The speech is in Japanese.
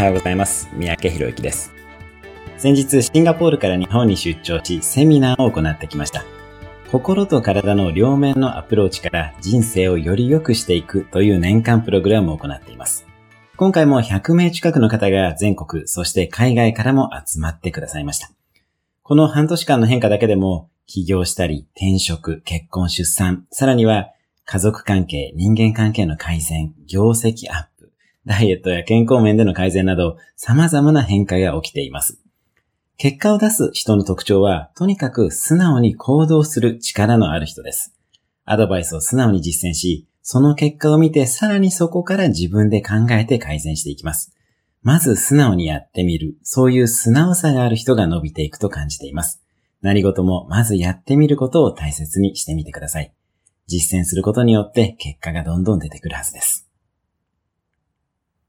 はようございます。三宅博之です。先日、シンガポールから日本に出張し、セミナーを行ってきました。心と体の両面のアプローチから人生をより良くしていくという年間プログラムを行っています。今回も100名近くの方が全国、そして海外からも集まってくださいました。この半年間の変化だけでも、起業したり、転職、結婚、出産、さらには家族関係、人間関係の改善、業績アッ、ダイエットや健康面での改善など、様々な変化が起きています。結果を出す人の特徴は、とにかく素直に行動する力のある人です。アドバイスを素直に実践し、その結果を見てさらにそこから自分で考えて改善していきます。まず素直にやってみる、そういう素直さがある人が伸びていくと感じています。何事もまずやってみることを大切にしてみてください。実践することによって結果がどんどん出てくるはずです。